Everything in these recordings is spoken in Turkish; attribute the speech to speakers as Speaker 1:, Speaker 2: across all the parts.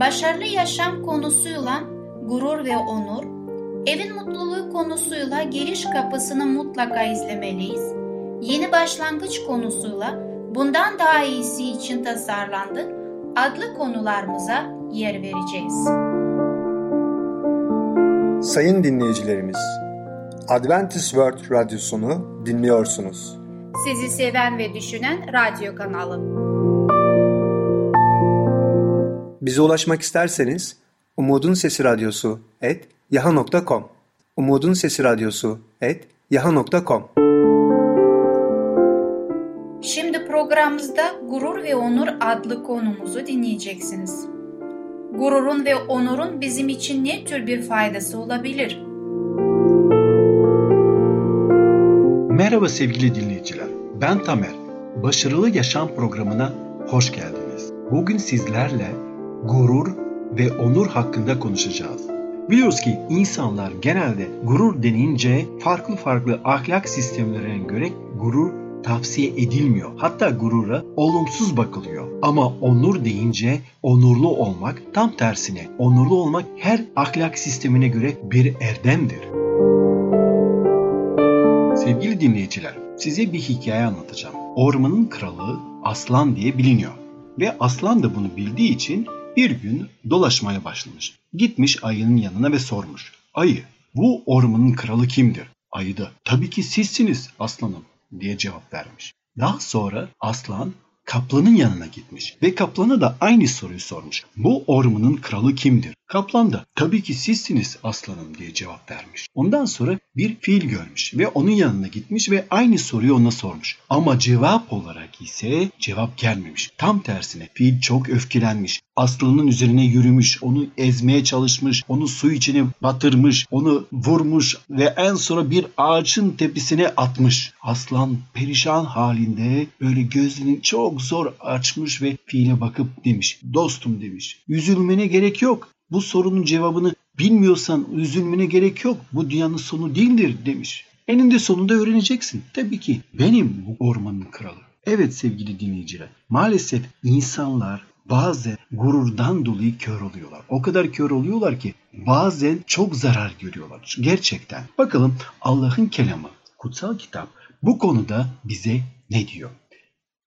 Speaker 1: başarılı yaşam konusuyla gurur ve onur, evin mutluluğu konusuyla giriş kapısını mutlaka izlemeliyiz. Yeni başlangıç konusuyla bundan daha iyisi için tasarlandık adlı konularımıza yer vereceğiz.
Speaker 2: Sayın dinleyicilerimiz, Adventist World Radyosunu dinliyorsunuz.
Speaker 1: Sizi seven ve düşünen radyo kanalı.
Speaker 2: Bize ulaşmak isterseniz Umutun Sesi Radyosu et yaha.com Umutun Sesi Radyosu et yaha.com
Speaker 1: Şimdi programımızda Gurur ve Onur adlı konumuzu dinleyeceksiniz. Gururun ve onurun bizim için ne tür bir faydası olabilir?
Speaker 3: Merhaba sevgili dinleyiciler. Ben Tamer. Başarılı Yaşam programına hoş geldiniz. Bugün sizlerle gurur ve onur hakkında konuşacağız. Biliyoruz ki insanlar genelde gurur denince farklı farklı ahlak sistemlerine göre gurur tavsiye edilmiyor. Hatta gurura olumsuz bakılıyor. Ama onur deyince onurlu olmak tam tersine onurlu olmak her ahlak sistemine göre bir erdemdir. Sevgili dinleyiciler, size bir hikaye anlatacağım. Ormanın kralı Aslan diye biliniyor. Ve Aslan da bunu bildiği için bir gün dolaşmaya başlamış. Gitmiş ayının yanına ve sormuş. Ayı, bu ormanın kralı kimdir? Ayı da, tabii ki sizsiniz aslanım diye cevap vermiş. Daha sonra aslan kaplanın yanına gitmiş ve kaplana da aynı soruyu sormuş. Bu ormanın kralı kimdir? Kaplan da tabii ki sizsiniz aslanım diye cevap vermiş. Ondan sonra bir fil görmüş ve onun yanına gitmiş ve aynı soruyu ona sormuş. Ama cevap olarak ise cevap gelmemiş. Tam tersine fil çok öfkelenmiş. Aslanın üzerine yürümüş, onu ezmeye çalışmış, onu su içine batırmış, onu vurmuş ve en sonra bir ağacın tepesine atmış. Aslan perişan halinde böyle gözünü çok zor açmış ve fiile bakıp demiş. Dostum demiş. Üzülmene gerek yok. Bu sorunun cevabını bilmiyorsan üzülmene gerek yok. Bu dünyanın sonu değildir demiş. Eninde sonunda öğreneceksin. Tabii ki benim bu ormanın kralı. Evet sevgili dinleyiciler. Maalesef insanlar bazen gururdan dolayı kör oluyorlar. O kadar kör oluyorlar ki bazen çok zarar görüyorlar. Gerçekten. Bakalım Allah'ın kelamı, kutsal kitap bu konuda bize ne diyor?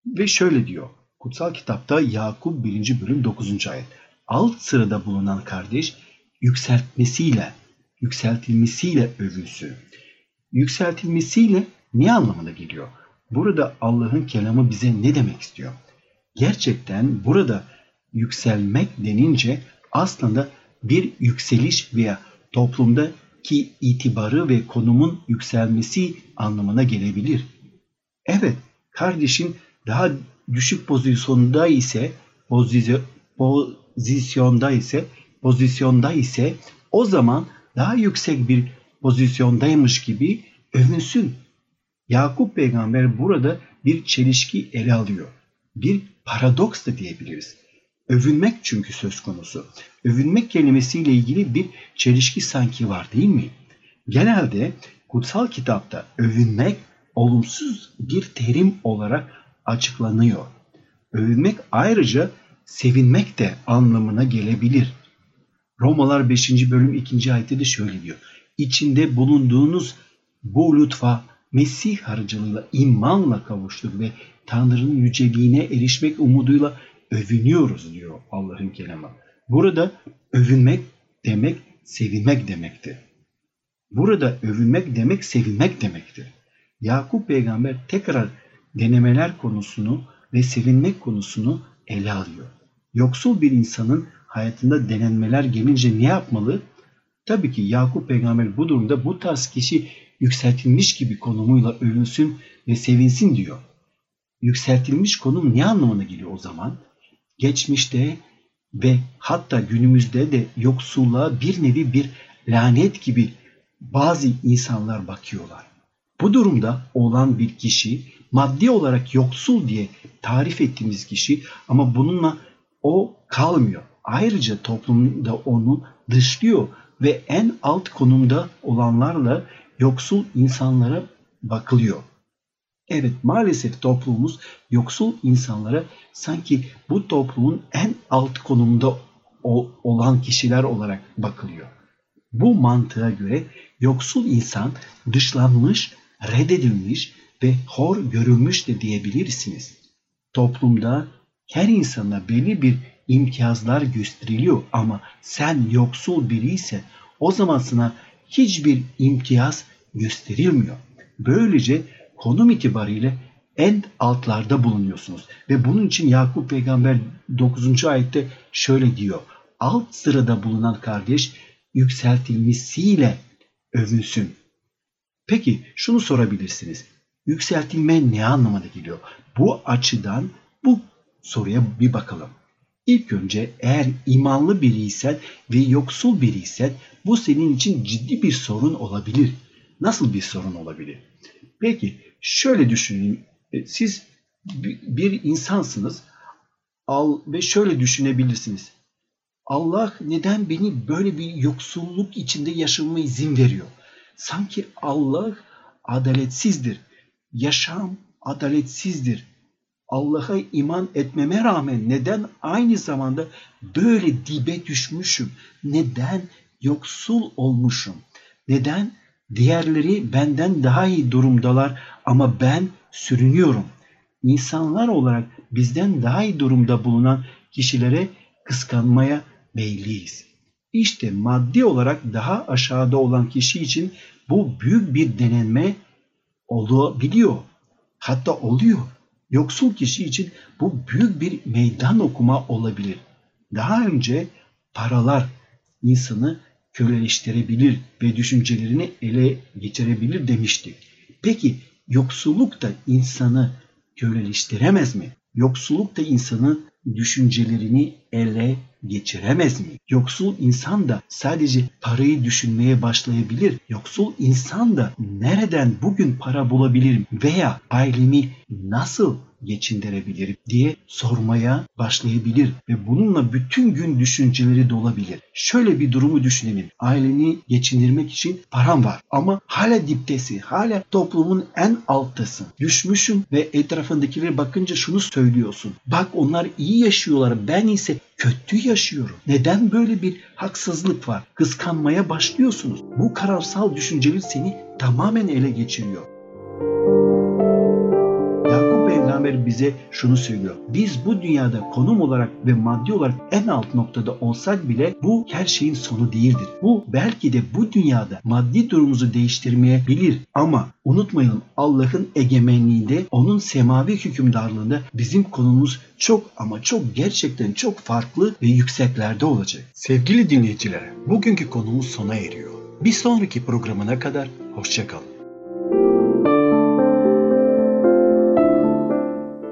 Speaker 3: Ve şöyle diyor. Kutsal kitapta Yakup 1. bölüm 9. ayet. Alt sırada bulunan kardeş yükseltmesiyle, yükseltilmesiyle övülsün. Yükseltilmesiyle ne anlamına geliyor? Burada Allah'ın kelamı bize ne demek istiyor? Gerçekten burada yükselmek denince aslında bir yükseliş veya toplumdaki itibarı ve konumun yükselmesi anlamına gelebilir. Evet, kardeşin daha düşük pozisyonda ise pozisyonda ise pozisyonda ise o zaman daha yüksek bir pozisyondaymış gibi övünsün. Yakup peygamber burada bir çelişki ele alıyor. Bir paradoks da diyebiliriz. Övünmek çünkü söz konusu. Övünmek kelimesiyle ilgili bir çelişki sanki var değil mi? Genelde kutsal kitapta övünmek olumsuz bir terim olarak açıklanıyor. Övünmek ayrıca sevinmek de anlamına gelebilir. Romalar 5. bölüm 2. ayette de şöyle diyor. İçinde bulunduğunuz bu lütfa Mesih aracılığıyla imanla kavuştuk ve Tanrı'nın yüceliğine erişmek umuduyla övünüyoruz diyor Allah'ın kelamı. Burada övünmek demek sevinmek demektir. Burada övünmek demek sevinmek demektir. Yakup peygamber tekrar denemeler konusunu ve sevinmek konusunu ele alıyor. Yoksul bir insanın hayatında denenmeler gelince ne yapmalı? Tabii ki Yakup peygamber bu durumda bu tarz kişi yükseltilmiş gibi konumuyla övünsün ve sevinsin diyor. Yükseltilmiş konum ne anlamına geliyor o zaman? Geçmişte ve hatta günümüzde de yoksulluğa bir nevi bir lanet gibi bazı insanlar bakıyorlar. Bu durumda olan bir kişi maddi olarak yoksul diye tarif ettiğimiz kişi ama bununla o kalmıyor. Ayrıca toplumda onu dışlıyor ve en alt konumda olanlarla yoksul insanlara bakılıyor. Evet maalesef toplumumuz yoksul insanlara sanki bu toplumun en alt konumda olan kişiler olarak bakılıyor. Bu mantığa göre yoksul insan dışlanmış, reddedilmiş ve hor görülmüş de diyebilirsiniz. Toplumda her insana belli bir imtiyazlar gösteriliyor ama sen yoksul biriyse o zaman sana hiçbir imtiyaz gösterilmiyor. Böylece konum itibariyle en altlarda bulunuyorsunuz. Ve bunun için Yakup peygamber 9. ayette şöyle diyor. Alt sırada bulunan kardeş yükseltilmesiyle övünsün. Peki şunu sorabilirsiniz. Yükseltilme ne anlamına geliyor? Bu açıdan bu soruya bir bakalım. İlk önce eğer imanlı biriysen ve yoksul biriysen bu senin için ciddi bir sorun olabilir. Nasıl bir sorun olabilir? Peki şöyle düşünün. E, siz bir insansınız al ve şöyle düşünebilirsiniz. Allah neden beni böyle bir yoksulluk içinde yaşamama izin veriyor? Sanki Allah adaletsizdir. Yaşam adaletsizdir. Allah'a iman etmeme rağmen neden aynı zamanda böyle dibe düşmüşüm? Neden yoksul olmuşum? Neden diğerleri benden daha iyi durumdalar ama ben sürünüyorum? İnsanlar olarak bizden daha iyi durumda bulunan kişilere kıskanmaya meyilliyiz. İşte maddi olarak daha aşağıda olan kişi için bu büyük bir denenme olabiliyor. Hatta oluyor. Yoksul kişi için bu büyük bir meydan okuma olabilir. Daha önce paralar insanı köleleştirebilir ve düşüncelerini ele geçirebilir demiştik. Peki yoksulluk da insanı köleleştiremez mi? Yoksulluk da insanı düşüncelerini ele geçiremez mi? Yoksul insan da sadece parayı düşünmeye başlayabilir. Yoksul insan da nereden bugün para bulabilirim veya ailemi nasıl geçindirebilirim diye sormaya başlayabilir ve bununla bütün gün düşünceleri dolabilir. Şöyle bir durumu düşünelim. Aileni geçindirmek için param var ama hala diptesi, hala toplumun en alttasın. Düşmüşsün ve etrafındakilere bakınca şunu söylüyorsun. Bak onlar iyi yaşıyorlar ben ise kötü yaşıyorum. Neden böyle bir haksızlık var? Kıskanmaya başlıyorsunuz. Bu kararsal düşünceler seni tamamen ele geçiriyor bize şunu söylüyor. Biz bu dünyada konum olarak ve maddi olarak en alt noktada olsak bile bu her şeyin sonu değildir. Bu belki de bu dünyada maddi durumumuzu değiştirmeyebilir ama unutmayalım Allah'ın egemenliğinde, onun semavi hükümdarlığında bizim konumuz çok ama çok gerçekten çok farklı ve yükseklerde olacak. Sevgili dinleyiciler, bugünkü konumuz sona eriyor. Bir sonraki programına kadar hoşçakalın.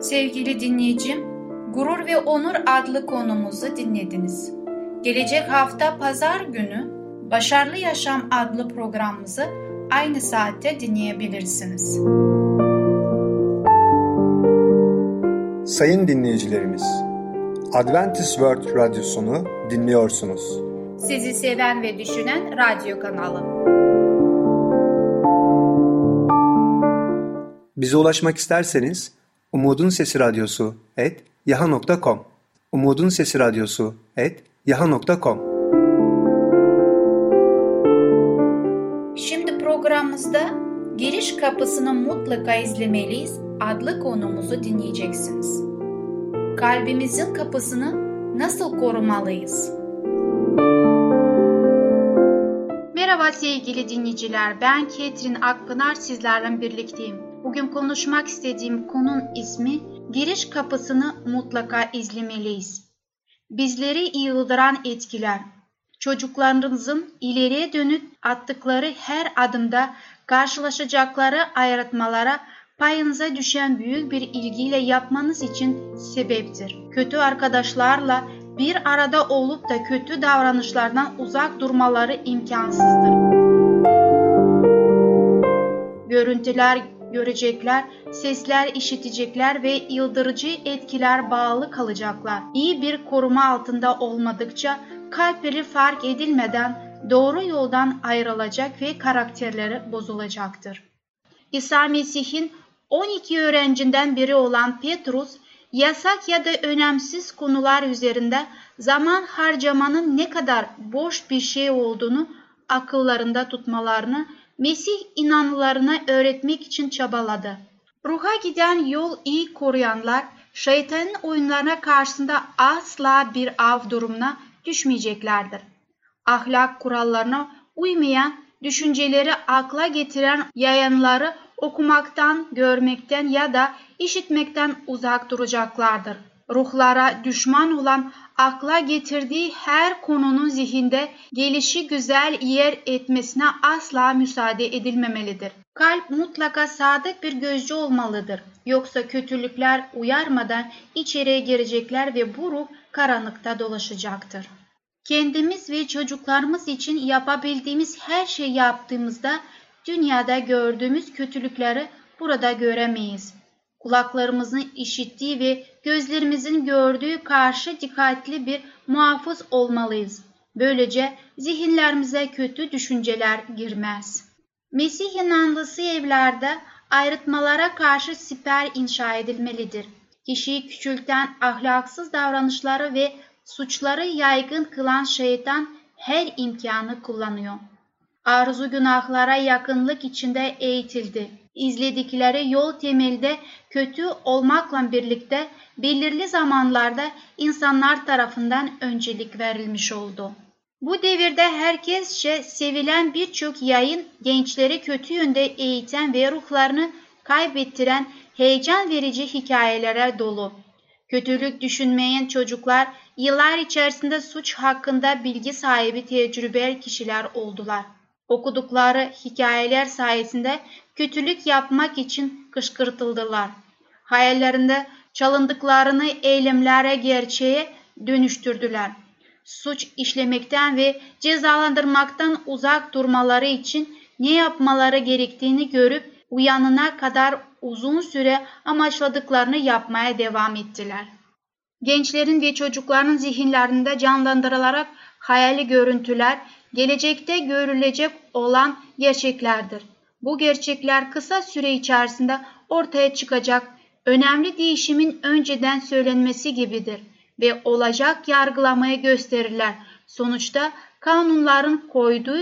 Speaker 1: Sevgili dinleyicim, Gurur ve Onur adlı konumuzu dinlediniz. Gelecek hafta pazar günü Başarılı Yaşam adlı programımızı aynı saatte dinleyebilirsiniz.
Speaker 2: Sayın dinleyicilerimiz, Adventist World Radyosunu dinliyorsunuz.
Speaker 1: Sizi seven ve düşünen radyo kanalı.
Speaker 2: Bize ulaşmak isterseniz Umutun Sesi Radyosu et yaha.com Umutun Sesi Radyosu et yaha.com
Speaker 1: Şimdi programımızda Giriş Kapısını Mutlaka izlemeliyiz adlı konumuzu dinleyeceksiniz. Kalbimizin kapısını nasıl korumalıyız? Merhaba sevgili dinleyiciler, ben Ketrin Akpınar sizlerle birlikteyim. Bugün konuşmak istediğim konun ismi giriş kapısını mutlaka izlemeliyiz. Bizleri yıldıran etkiler. Çocuklarınızın ileriye dönük attıkları her adımda karşılaşacakları ayrıtmalara payınıza düşen büyük bir ilgiyle yapmanız için sebeptir. Kötü arkadaşlarla bir arada olup da kötü davranışlardan uzak durmaları imkansızdır. Görüntüler görecekler, sesler işitecekler ve yıldırıcı etkiler bağlı kalacaklar. İyi bir koruma altında olmadıkça kalpleri fark edilmeden doğru yoldan ayrılacak ve karakterleri bozulacaktır. İsa Mesih'in 12 öğrencinden biri olan Petrus, yasak ya da önemsiz konular üzerinde zaman harcamanın ne kadar boş bir şey olduğunu akıllarında tutmalarını Mesih inanlılarına öğretmek için çabaladı. Ruha giden yol iyi koruyanlar şeytanın oyunlarına karşısında asla bir av durumuna düşmeyeceklerdir. Ahlak kurallarına uymayan, düşünceleri akla getiren yayanları okumaktan, görmekten ya da işitmekten uzak duracaklardır. Ruhlara düşman olan akla getirdiği her konunun zihinde gelişi güzel yer etmesine asla müsaade edilmemelidir. Kalp mutlaka sadık bir gözcü olmalıdır. Yoksa kötülükler uyarmadan içeriye girecekler ve bu ruh karanlıkta dolaşacaktır. Kendimiz ve çocuklarımız için yapabildiğimiz her şeyi yaptığımızda dünyada gördüğümüz kötülükleri burada göremeyiz. Kulaklarımızın işittiği ve gözlerimizin gördüğü karşı dikkatli bir muhafız olmalıyız. Böylece zihinlerimize kötü düşünceler girmez. Mesih inanlısı evlerde ayrıtmalara karşı siper inşa edilmelidir. Kişiyi küçülten ahlaksız davranışları ve suçları yaygın kılan şeytan her imkanı kullanıyor. Arzu günahlara yakınlık içinde eğitildi. İzledikleri yol temelde kötü olmakla birlikte belirli zamanlarda insanlar tarafından öncelik verilmiş oldu. Bu devirde herkesçe sevilen birçok yayın gençleri kötü yönde eğiten ve ruhlarını kaybettiren heyecan verici hikayelere dolu. Kötülük düşünmeyen çocuklar yıllar içerisinde suç hakkında bilgi sahibi tecrübeli kişiler oldular. Okudukları hikayeler sayesinde kötülük yapmak için kışkırtıldılar. Hayallerinde çalındıklarını eylemlere gerçeğe dönüştürdüler. Suç işlemekten ve cezalandırmaktan uzak durmaları için ne yapmaları gerektiğini görüp uyanına kadar uzun süre amaçladıklarını yapmaya devam ettiler. Gençlerin ve çocukların zihinlerinde canlandırılarak hayali görüntüler, gelecekte görülecek olan gerçeklerdir. Bu gerçekler kısa süre içerisinde ortaya çıkacak önemli değişimin önceden söylenmesi gibidir ve olacak yargılamayı gösterirler. Sonuçta kanunların koyduğu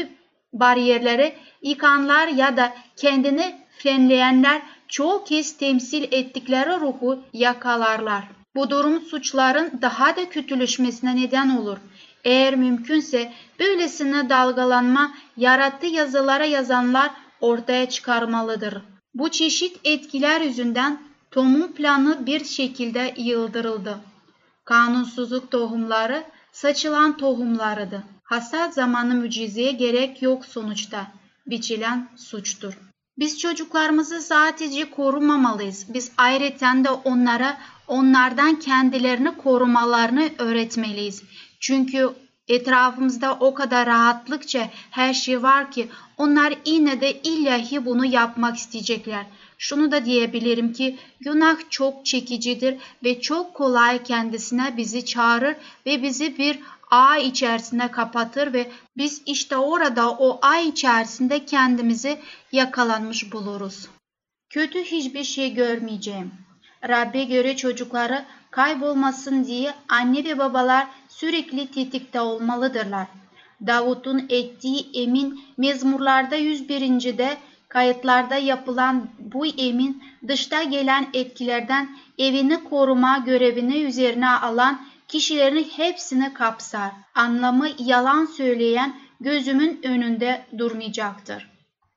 Speaker 1: bariyerleri yıkanlar ya da kendini frenleyenler çoğu kez temsil ettikleri ruhu yakalarlar. Bu durum suçların daha da kötüleşmesine neden olur. Eğer mümkünse böylesine dalgalanma yarattığı yazılara yazanlar ortaya çıkarmalıdır. Bu çeşit etkiler yüzünden Tom'un planı bir şekilde yıldırıldı. Kanunsuzluk tohumları saçılan tohumlarıdı. Hasat zamanı mucizeye gerek yok sonuçta. Biçilen suçtur. Biz çocuklarımızı sadece korumamalıyız. Biz ayrıca de onlara onlardan kendilerini korumalarını öğretmeliyiz. Çünkü etrafımızda o kadar rahatlıkça her şey var ki onlar yine de illahi bunu yapmak isteyecekler. Şunu da diyebilirim ki günah çok çekicidir ve çok kolay kendisine bizi çağırır ve bizi bir ağ içerisine kapatır ve biz işte orada o ay içerisinde kendimizi yakalanmış buluruz. Kötü hiçbir şey görmeyeceğim. Rabbe göre çocukları kaybolmasın diye anne ve babalar sürekli tetikte olmalıdırlar. Davut'un ettiği emin mezmurlarda 101. kayıtlarda yapılan bu emin dışta gelen etkilerden evini koruma görevini üzerine alan kişilerin hepsini kapsar. Anlamı yalan söyleyen gözümün önünde durmayacaktır.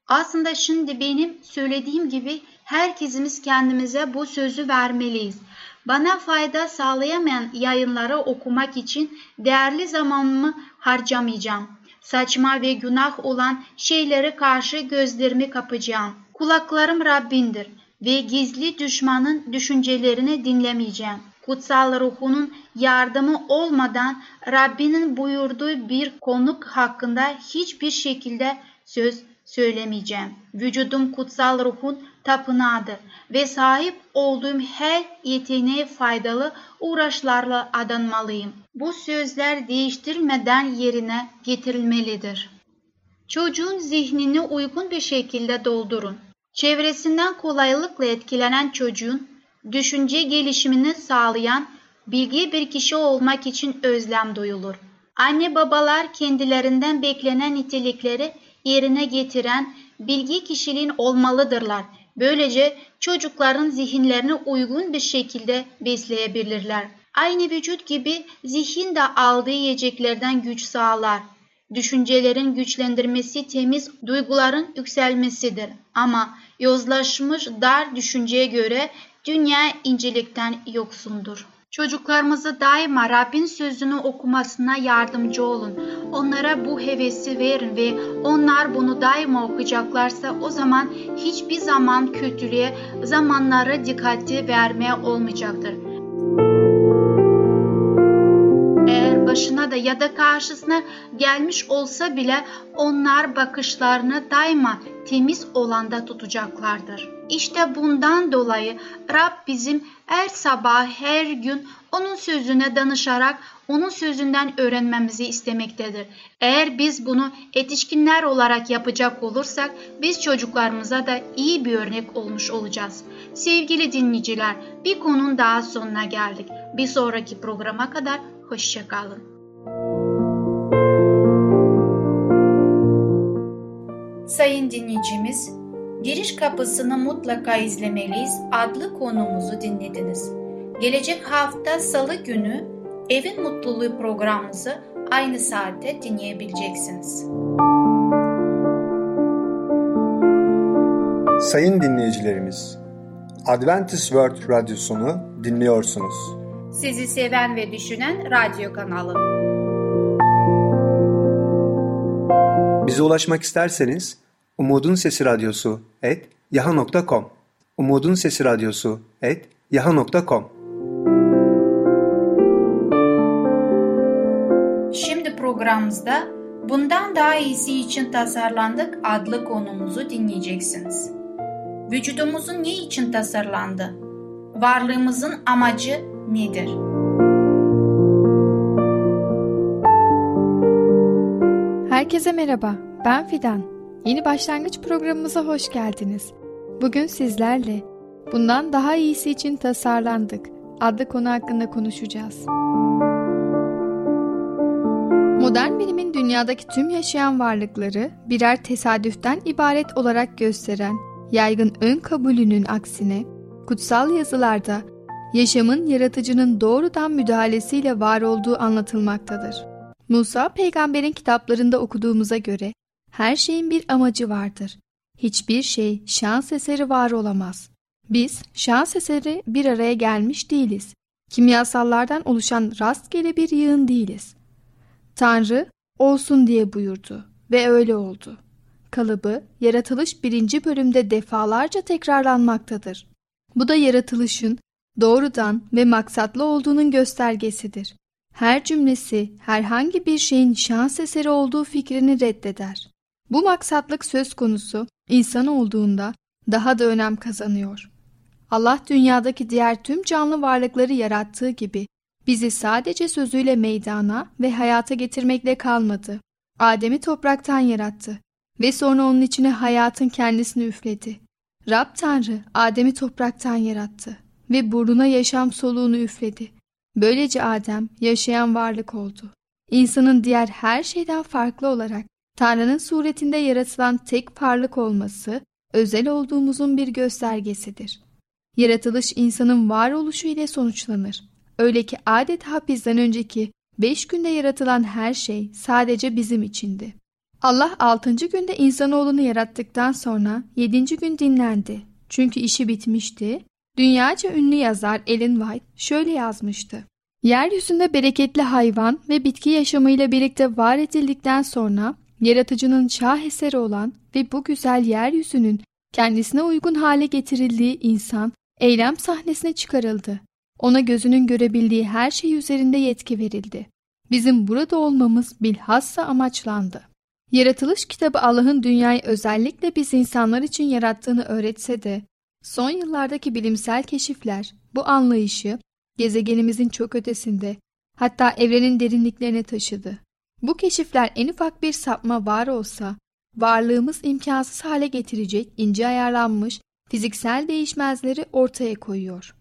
Speaker 1: Aslında şimdi benim söylediğim gibi herkesimiz kendimize bu sözü vermeliyiz. Bana fayda sağlayamayan yayınları okumak için değerli zamanımı harcamayacağım. Saçma ve günah olan şeylere karşı gözlerimi kapacağım. Kulaklarım Rabbindir ve gizli düşmanın düşüncelerini dinlemeyeceğim. kutsal ruhunun yardımı olmadan Rabbinin buyurduğu bir konuk hakkında hiçbir şekilde söz söylemeyeceğim. Vücudum kutsal ruhun tapınağıdır ve sahip olduğum her yeteneğe faydalı uğraşlarla adanmalıyım. Bu sözler değiştirmeden yerine getirilmelidir. Çocuğun zihnini uygun bir şekilde doldurun. Çevresinden kolaylıkla etkilenen çocuğun düşünce gelişimini sağlayan bilgi bir kişi olmak için özlem duyulur. Anne babalar kendilerinden beklenen nitelikleri yerine getiren bilgi kişiliğin olmalıdırlar. Böylece çocukların zihinlerini uygun bir şekilde besleyebilirler. Aynı vücut gibi zihin de aldığı yiyeceklerden güç sağlar. Düşüncelerin güçlendirmesi temiz duyguların yükselmesidir. Ama yozlaşmış dar düşünceye göre dünya incelikten yoksundur. Çocuklarımıza daima Rabbin sözünü okumasına yardımcı olun. Onlara bu hevesi verin ve onlar bunu daima okuyacaklarsa o zaman hiçbir zaman kötülüğe, zamanlara dikkati vermeye olmayacaktır. Eğer başına da ya da karşısına gelmiş olsa bile onlar bakışlarını daima temiz olanda tutacaklardır. İşte bundan dolayı Rab bizim her sabah her gün onun sözüne danışarak onun sözünden öğrenmemizi istemektedir. Eğer biz bunu yetişkinler olarak yapacak olursak biz çocuklarımıza da iyi bir örnek olmuş olacağız. Sevgili dinleyiciler bir konun daha sonuna geldik. Bir sonraki programa kadar hoşçakalın. Sayın dinleyicimiz, Giriş Kapısını Mutlaka izlemeliyiz adlı konumuzu dinlediniz. Gelecek hafta salı günü Evin Mutluluğu programımızı aynı saatte dinleyebileceksiniz.
Speaker 2: Sayın dinleyicilerimiz, Adventist World Radyosunu dinliyorsunuz.
Speaker 1: Sizi seven ve düşünen radyo kanalı.
Speaker 2: Bize ulaşmak isterseniz Umutun Sesi Radyosu et yaha.com Umutun Sesi Radyosu et yaha.com
Speaker 1: Şimdi programımızda Bundan Daha iyisi için tasarlandık adlı konumuzu dinleyeceksiniz. Vücudumuzun ne için tasarlandı? Varlığımızın amacı nedir?
Speaker 4: Herkese merhaba, ben Fidan. Yeni başlangıç programımıza hoş geldiniz. Bugün sizlerle Bundan Daha iyisi için tasarlandık adlı konu hakkında konuşacağız. Modern bilimin dünyadaki tüm yaşayan varlıkları birer tesadüften ibaret olarak gösteren yaygın ön kabulünün aksine kutsal yazılarda yaşamın yaratıcının doğrudan müdahalesiyle var olduğu anlatılmaktadır. Musa peygamberin kitaplarında okuduğumuza göre her şeyin bir amacı vardır. Hiçbir şey şans eseri var olamaz. Biz şans eseri bir araya gelmiş değiliz. Kimyasallardan oluşan rastgele bir yığın değiliz. Tanrı olsun diye buyurdu ve öyle oldu. Kalıbı yaratılış birinci bölümde defalarca tekrarlanmaktadır. Bu da yaratılışın doğrudan ve maksatlı olduğunun göstergesidir. Her cümlesi herhangi bir şeyin şans eseri olduğu fikrini reddeder. Bu maksatlık söz konusu insan olduğunda daha da önem kazanıyor. Allah dünyadaki diğer tüm canlı varlıkları yarattığı gibi bizi sadece sözüyle meydana ve hayata getirmekle kalmadı. Adem'i topraktan yarattı ve sonra onun içine hayatın kendisini üfledi. Rab Tanrı Adem'i topraktan yarattı ve burnuna yaşam soluğunu üfledi. Böylece Adem yaşayan varlık oldu. İnsanın diğer her şeyden farklı olarak Tanrı'nın suretinde yaratılan tek varlık olması özel olduğumuzun bir göstergesidir. Yaratılış insanın varoluşu ile sonuçlanır. Öyle ki adeta bizden önceki beş günde yaratılan her şey sadece bizim içindi. Allah altıncı günde insanoğlunu yarattıktan sonra yedinci gün dinlendi. Çünkü işi bitmişti. Dünyaca ünlü yazar Ellen White şöyle yazmıştı. Yeryüzünde bereketli hayvan ve bitki yaşamıyla birlikte var edildikten sonra yaratıcının şah eseri olan ve bu güzel yeryüzünün kendisine uygun hale getirildiği insan eylem sahnesine çıkarıldı. Ona gözünün görebildiği her şey üzerinde yetki verildi. Bizim burada olmamız bilhassa amaçlandı. Yaratılış kitabı Allah'ın dünyayı özellikle biz insanlar için yarattığını öğretse de son yıllardaki bilimsel keşifler bu anlayışı gezegenimizin çok ötesinde hatta evrenin derinliklerine taşıdı. Bu keşifler en ufak bir sapma var olsa varlığımız imkansız hale getirecek ince ayarlanmış fiziksel değişmezleri ortaya koyuyor.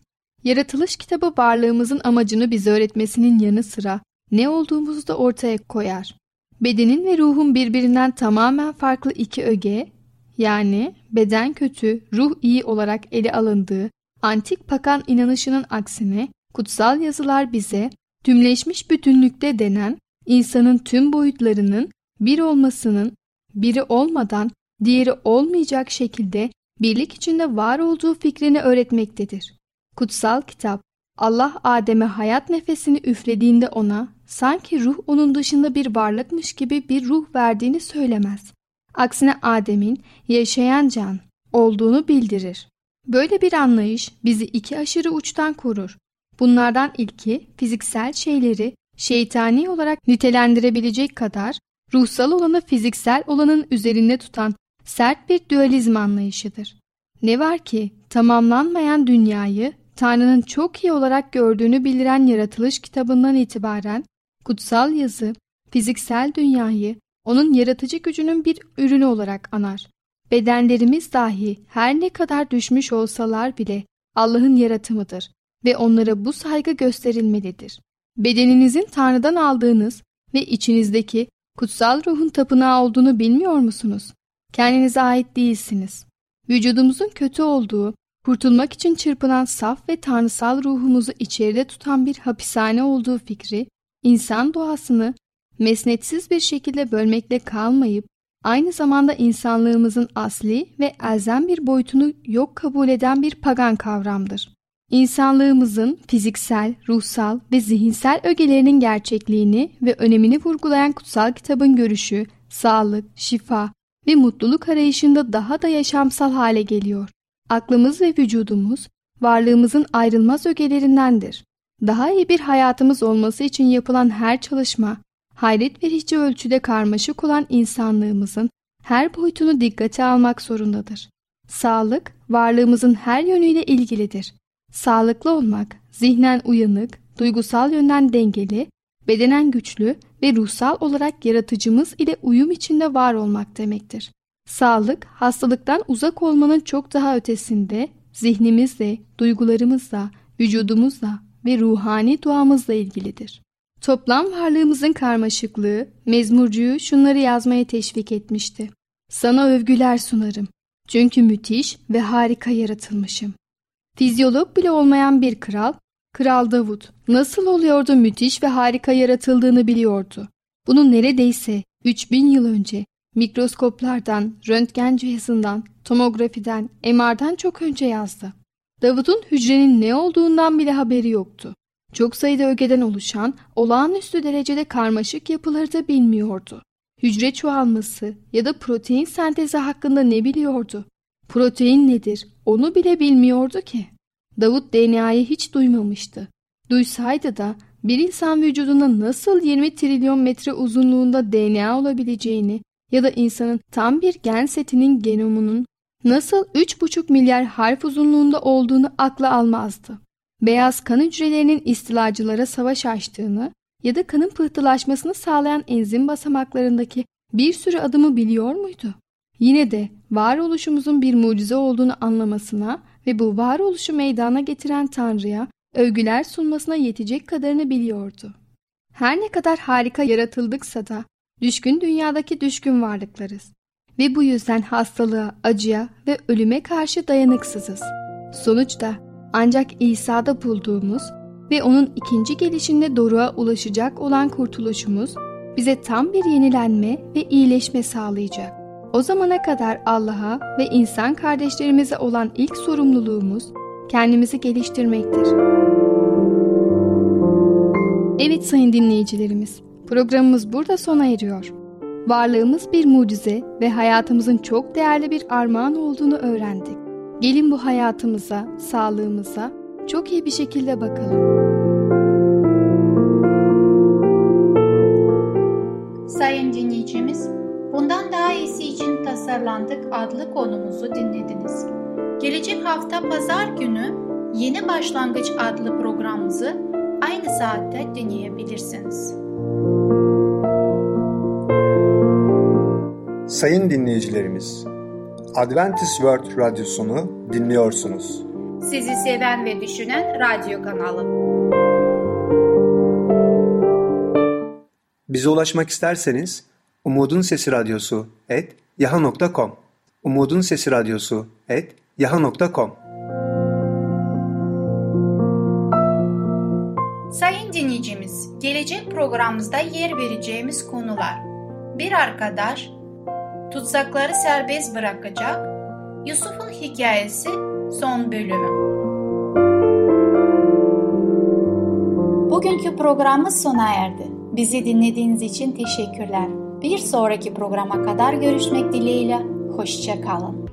Speaker 4: Yaratılış kitabı varlığımızın amacını bize öğretmesinin yanı sıra ne olduğumuzu da ortaya koyar. Bedenin ve ruhun birbirinden tamamen farklı iki öge, yani beden kötü, ruh iyi olarak ele alındığı antik pakan inanışının aksine kutsal yazılar bize tümleşmiş bütünlükte denen insanın tüm boyutlarının bir olmasının biri olmadan diğeri olmayacak şekilde birlik içinde var olduğu fikrini öğretmektedir. Kutsal kitap Allah Adem'e hayat nefesini üflediğinde ona sanki ruh onun dışında bir varlıkmış gibi bir ruh verdiğini söylemez. Aksine Adem'in yaşayan can olduğunu bildirir. Böyle bir anlayış bizi iki aşırı uçtan korur. Bunlardan ilki fiziksel şeyleri şeytani olarak nitelendirebilecek kadar ruhsal olanı fiziksel olanın üzerinde tutan sert bir dualizm anlayışıdır. Ne var ki tamamlanmayan dünyayı Tanrı'nın çok iyi olarak gördüğünü bildiren yaratılış kitabından itibaren kutsal yazı fiziksel dünyayı onun yaratıcı gücünün bir ürünü olarak anar. Bedenlerimiz dahi her ne kadar düşmüş olsalar bile Allah'ın yaratımıdır ve onlara bu saygı gösterilmelidir. Bedeninizin Tanrı'dan aldığınız ve içinizdeki kutsal ruhun tapınağı olduğunu bilmiyor musunuz? Kendinize ait değilsiniz. Vücudumuzun kötü olduğu, kurtulmak için çırpınan saf ve tanrısal ruhumuzu içeride tutan bir hapishane olduğu fikri, insan doğasını mesnetsiz bir şekilde bölmekle kalmayıp, aynı zamanda insanlığımızın asli ve elzem bir boyutunu yok kabul eden bir pagan kavramdır. İnsanlığımızın fiziksel, ruhsal ve zihinsel ögelerinin gerçekliğini ve önemini vurgulayan kutsal kitabın görüşü, sağlık, şifa ve mutluluk arayışında daha da yaşamsal hale geliyor. Aklımız ve vücudumuz varlığımızın ayrılmaz ögelerindendir. Daha iyi bir hayatımız olması için yapılan her çalışma, hayret verici ölçüde karmaşık olan insanlığımızın her boyutunu dikkate almak zorundadır. Sağlık, varlığımızın her yönüyle ilgilidir. Sağlıklı olmak, zihnen uyanık, duygusal yönden dengeli, bedenen güçlü ve ruhsal olarak yaratıcımız ile uyum içinde var olmak demektir. Sağlık, hastalıktan uzak olmanın çok daha ötesinde zihnimizle, duygularımızla, vücudumuzla ve ruhani duamızla ilgilidir. Toplam varlığımızın karmaşıklığı, mezmurcuyu şunları yazmaya teşvik etmişti. Sana övgüler sunarım. Çünkü müthiş ve harika yaratılmışım. Fizyolog bile olmayan bir kral, Kral Davut nasıl oluyordu müthiş ve harika yaratıldığını biliyordu. Bunu neredeyse 3000 yıl önce mikroskoplardan, röntgen cihazından, tomografiden, MR'dan çok önce yazdı. Davut'un hücrenin ne olduğundan bile haberi yoktu. Çok sayıda ögeden oluşan olağanüstü derecede karmaşık yapıları da bilmiyordu. Hücre çoğalması ya da protein sentezi hakkında ne biliyordu? Protein nedir? Onu bile bilmiyordu ki. Davut DNA'yı hiç duymamıştı. Duysaydı da bir insan vücudunda nasıl 20 trilyon metre uzunluğunda DNA olabileceğini ya da insanın tam bir gen setinin genomunun nasıl 3,5 milyar harf uzunluğunda olduğunu akla almazdı. Beyaz kan hücrelerinin istilacılara savaş açtığını ya da kanın pıhtılaşmasını sağlayan enzim basamaklarındaki bir sürü adımı biliyor muydu? Yine de varoluşumuzun bir mucize olduğunu anlamasına ve bu varoluşu meydana getiren Tanrı'ya övgüler sunmasına yetecek kadarını biliyordu. Her ne kadar harika yaratıldıksa da düşkün dünyadaki düşkün varlıklarız ve bu yüzden hastalığa, acıya ve ölüme karşı dayanıksızız. Sonuçta ancak İsa'da bulduğumuz ve onun ikinci gelişinde doruğa ulaşacak olan kurtuluşumuz bize tam bir yenilenme ve iyileşme sağlayacak. O zamana kadar Allah'a ve insan kardeşlerimize olan ilk sorumluluğumuz kendimizi geliştirmektir. Evet sayın dinleyicilerimiz, programımız burada sona eriyor. Varlığımız bir mucize ve hayatımızın çok değerli bir armağan olduğunu öğrendik. Gelin bu hayatımıza, sağlığımıza çok iyi bir şekilde bakalım.
Speaker 1: Sayın dinleyicimiz, bundan daha iyisi için tasarlandık adlı konumuzu dinlediniz. Gelecek hafta pazar günü Yeni Başlangıç adlı programımızı aynı saatte dinleyebilirsiniz.
Speaker 2: Sayın dinleyicilerimiz, Adventist World Radyosunu dinliyorsunuz.
Speaker 1: Sizi seven ve düşünen radyo kanalı.
Speaker 2: Bize ulaşmak isterseniz Umutun Sesi Radyosu et yaha.com Umutun Sesi Radyosu et yaha.com
Speaker 1: Sayın dinleyicimiz, gelecek programımızda yer vereceğimiz konular. Bir arkadaş tutsakları serbest bırakacak, Yusuf'un hikayesi son bölümü. Bugünkü programımız sona erdi. Bizi dinlediğiniz için teşekkürler. Bir sonraki programa kadar görüşmek dileğiyle, hoşça kalın.